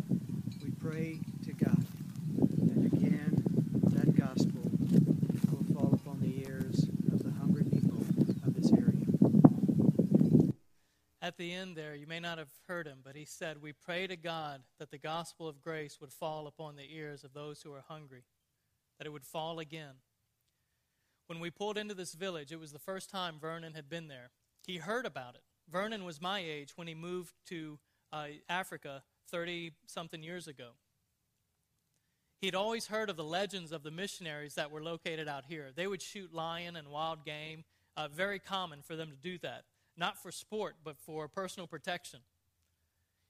We pray to God that again that gospel will fall upon the ears of the hungry people of this area. At the end there, you may not have heard him, but he said, We pray to God that the gospel of grace would fall upon the ears of those who are hungry, that it would fall again. When we pulled into this village, it was the first time Vernon had been there. He heard about it. Vernon was my age when he moved to uh, Africa 30 something years ago. He'd always heard of the legends of the missionaries that were located out here. They would shoot lion and wild game, uh, very common for them to do that, not for sport, but for personal protection.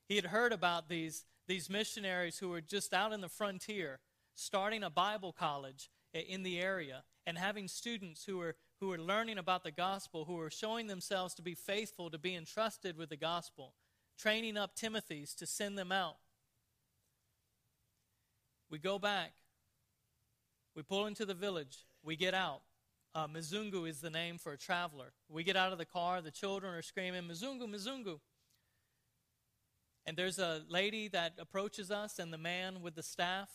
He had heard about these, these missionaries who were just out in the frontier, starting a Bible college in the area and having students who were, who are learning about the gospel, who are showing themselves to be faithful, to be entrusted with the gospel, training up Timothy's to send them out. We go back. We pull into the village. We get out. Uh, Mzungu is the name for a traveler. We get out of the car. The children are screaming, Mizungu, Mizungu. And there's a lady that approaches us and the man with the staff.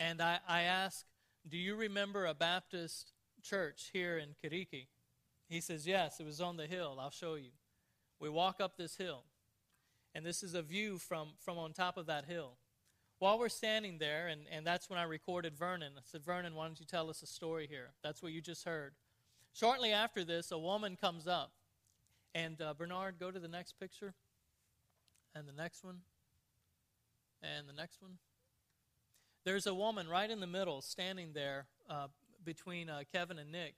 And I, I ask, Do you remember a Baptist church here in Kiriki? He says, Yes, it was on the hill. I'll show you. We walk up this hill. And this is a view from, from on top of that hill. While we're standing there, and, and that's when I recorded Vernon, I said, Vernon, why don't you tell us a story here? That's what you just heard. Shortly after this, a woman comes up. And uh, Bernard, go to the next picture. And the next one. And the next one. there's a woman right in the middle standing there uh, between uh, Kevin and Nick.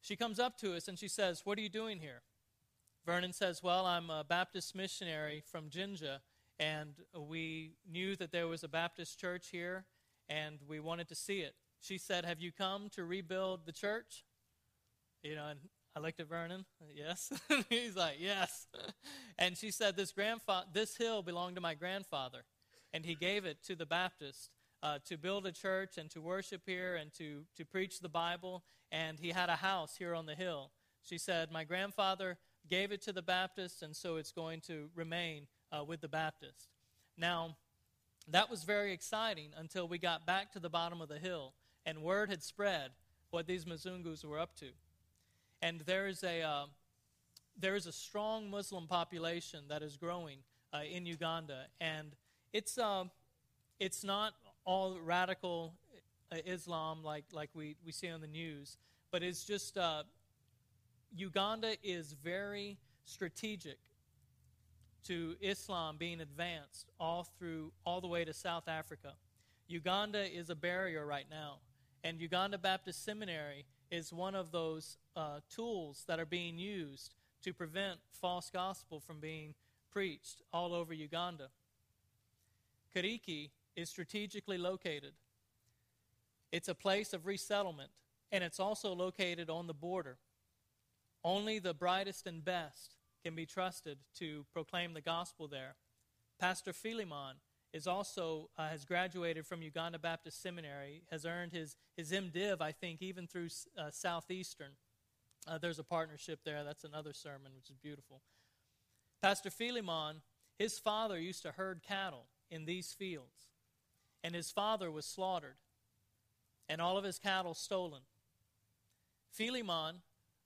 She comes up to us and she says, What are you doing here? Vernon says, Well, I'm a Baptist missionary from Jinja, and we knew that there was a Baptist church here, and we wanted to see it. She said, Have you come to rebuild the church? You know, and I looked at Vernon. Yes. He's like, Yes. and she said, This grandfather this hill belonged to my grandfather, and he gave it to the Baptist. Uh, to build a church and to worship here and to, to preach the Bible, and he had a house here on the hill. She said, My grandfather gave it to the Baptist, and so it's going to remain uh, with the Baptist. Now, that was very exciting until we got back to the bottom of the hill, and word had spread what these Mzungus were up to. And there is a, uh, there is a strong Muslim population that is growing uh, in Uganda, and it's, uh, it's not all radical uh, Islam like, like we, we see on the news, but it's just uh, Uganda is very strategic to Islam being advanced all through all the way to South Africa. Uganda is a barrier right now, and Uganda Baptist Seminary is one of those uh, tools that are being used to prevent false gospel from being preached all over Uganda. Kariki is strategically located. It's a place of resettlement, and it's also located on the border. Only the brightest and best can be trusted to proclaim the gospel there. Pastor Philemon is also uh, has graduated from Uganda Baptist Seminary, has earned his his MDiv, I think, even through uh, Southeastern. Uh, there's a partnership there. That's another sermon, which is beautiful. Pastor Philemon, his father used to herd cattle in these fields, and his father was slaughtered, and all of his cattle stolen. Philemon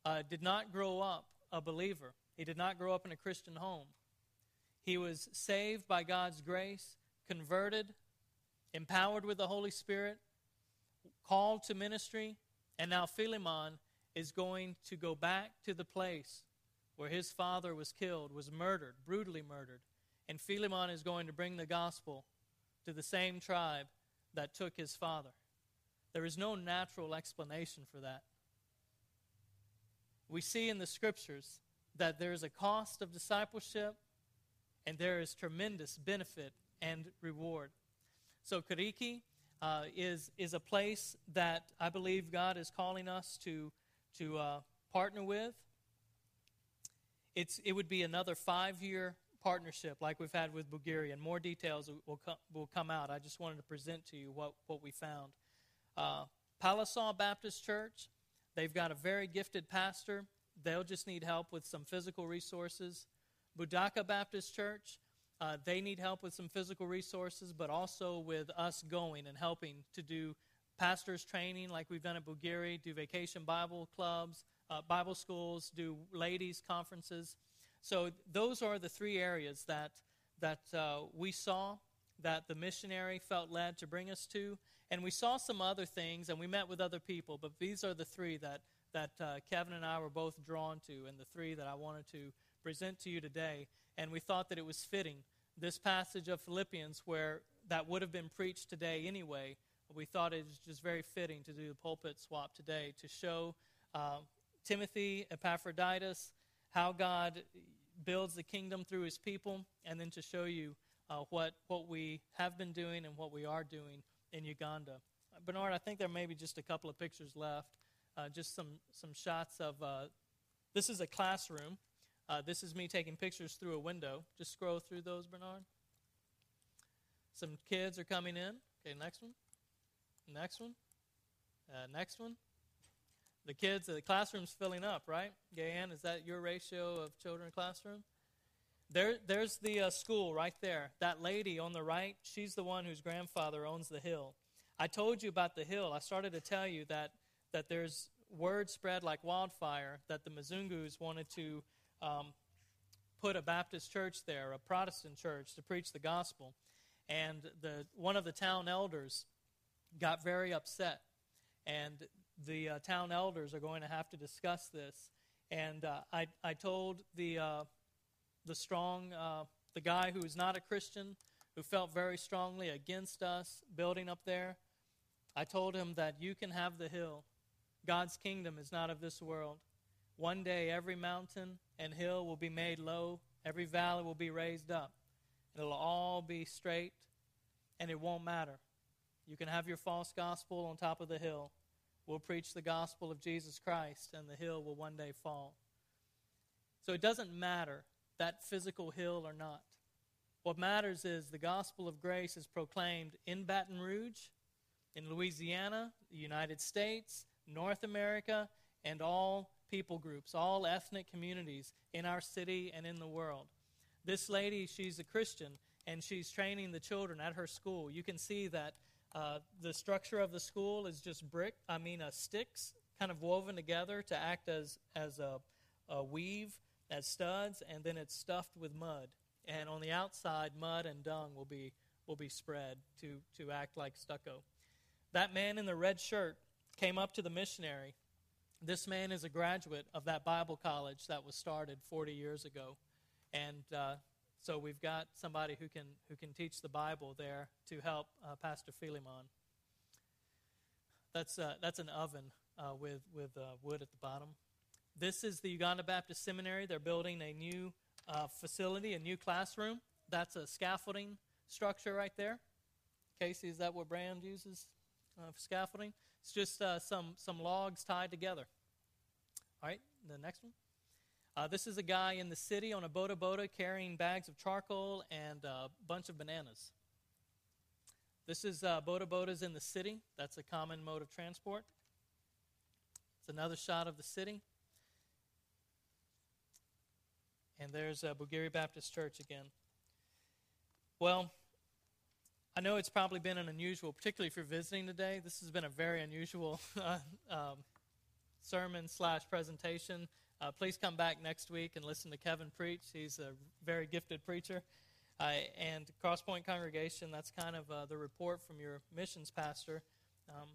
uh, did not grow up a believer. He did not grow up in a Christian home. He was saved by God's grace, converted, empowered with the Holy Spirit, called to ministry, and now Philemon is going to go back to the place where his father was killed, was murdered, brutally murdered. And Philemon is going to bring the gospel to the same tribe that took his father. There is no natural explanation for that. We see in the scriptures that there is a cost of discipleship and there is tremendous benefit and reward. So, Kariki uh, is, is a place that I believe God is calling us to, to uh, partner with. It's, it would be another five year partnership like we've had with Bugiri, and more details will, come, will come out. I just wanted to present to you what, what we found. Uh, Pallisa Baptist Church, they've got a very gifted pastor. They'll just need help with some physical resources. Budaka Baptist Church, uh, they need help with some physical resources, but also with us going and helping to do pastors training like we've done at Bugiri, do vacation Bible clubs, uh, Bible schools, do ladies conferences. So those are the three areas that that uh, we saw that the missionary felt led to bring us to, and we saw some other things, and we met with other people. But these are the three that that uh, Kevin and I were both drawn to, and the three that I wanted to present to you today. And we thought that it was fitting. This passage of Philippians, where that would have been preached today anyway, we thought it was just very fitting to do the pulpit swap today to show uh, Timothy, Epaphroditus, how God builds the kingdom through his people, and then to show you uh, what, what we have been doing and what we are doing in Uganda. Bernard, I think there may be just a couple of pictures left uh, just some, some shots of uh, this is a classroom. Uh, this is me taking pictures through a window. Just scroll through those, Bernard. Some kids are coming in. Okay, next one. Next one. Uh, next one. The kids, the classroom's filling up, right? Gayan, is that your ratio of children in classroom? There, there's the uh, school right there. That lady on the right, she's the one whose grandfather owns the hill. I told you about the hill. I started to tell you that that there's word spread like wildfire that the Mzungus wanted to um, put a Baptist church there, a Protestant church, to preach the gospel. And the, one of the town elders got very upset. And the uh, town elders are going to have to discuss this. And uh, I, I told the, uh, the strong, uh, the guy who is not a Christian, who felt very strongly against us building up there. I told him that you can have the hill. God's kingdom is not of this world. One day, every mountain and hill will be made low, every valley will be raised up. It'll all be straight, and it won't matter. You can have your false gospel on top of the hill. We'll preach the gospel of Jesus Christ, and the hill will one day fall. So it doesn't matter that physical hill or not. What matters is the gospel of grace is proclaimed in Baton Rouge, in Louisiana, the United States, North America, and all people groups, all ethnic communities in our city and in the world. This lady, she's a Christian, and she's training the children at her school. You can see that uh, the structure of the school is just brick, I mean, uh, sticks kind of woven together to act as, as a, a weave, as studs, and then it's stuffed with mud. And on the outside, mud and dung will be, will be spread to, to act like stucco. That man in the red shirt came up to the missionary. This man is a graduate of that Bible college that was started 40 years ago. And uh, so we've got somebody who can, who can teach the Bible there to help uh, Pastor Philemon. That's, uh, that's an oven uh, with, with uh, wood at the bottom. This is the Uganda Baptist Seminary. They're building a new uh, facility, a new classroom. That's a scaffolding structure right there. Casey, is that what Brand uses uh, for scaffolding? It's just some, some logs tied together. All right, the next one. Uh, this is a guy in the city on a boda boda carrying bags of charcoal and a bunch of bananas. This is uh, boda bodas in the city. That's a common mode of transport. It's another shot of the city. And there's uh, Bugiri Baptist Church again. Well, I know it's probably been an unusual, particularly if you're visiting today. This has been a very unusual uh, um, sermon slash presentation. Uh, please come back next week and listen to Kevin preach. He's a very gifted preacher. Uh, and Crosspoint congregation, that's kind of uh, the report from your missions pastor. Um,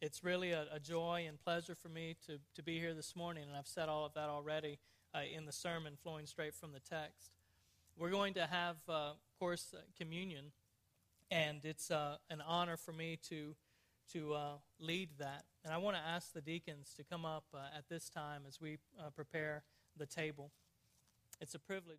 it's really a, a, joy and pleasure for me to, to be here this morning, and I've said all of that already uh, in the sermon flowing straight from the text. We're going to have, uh, of course, uh, communion, and it's an honor for me to, to uh, lead that. And I want to ask the deacons to come up uh, at this time as we prepare the table. It's a privilege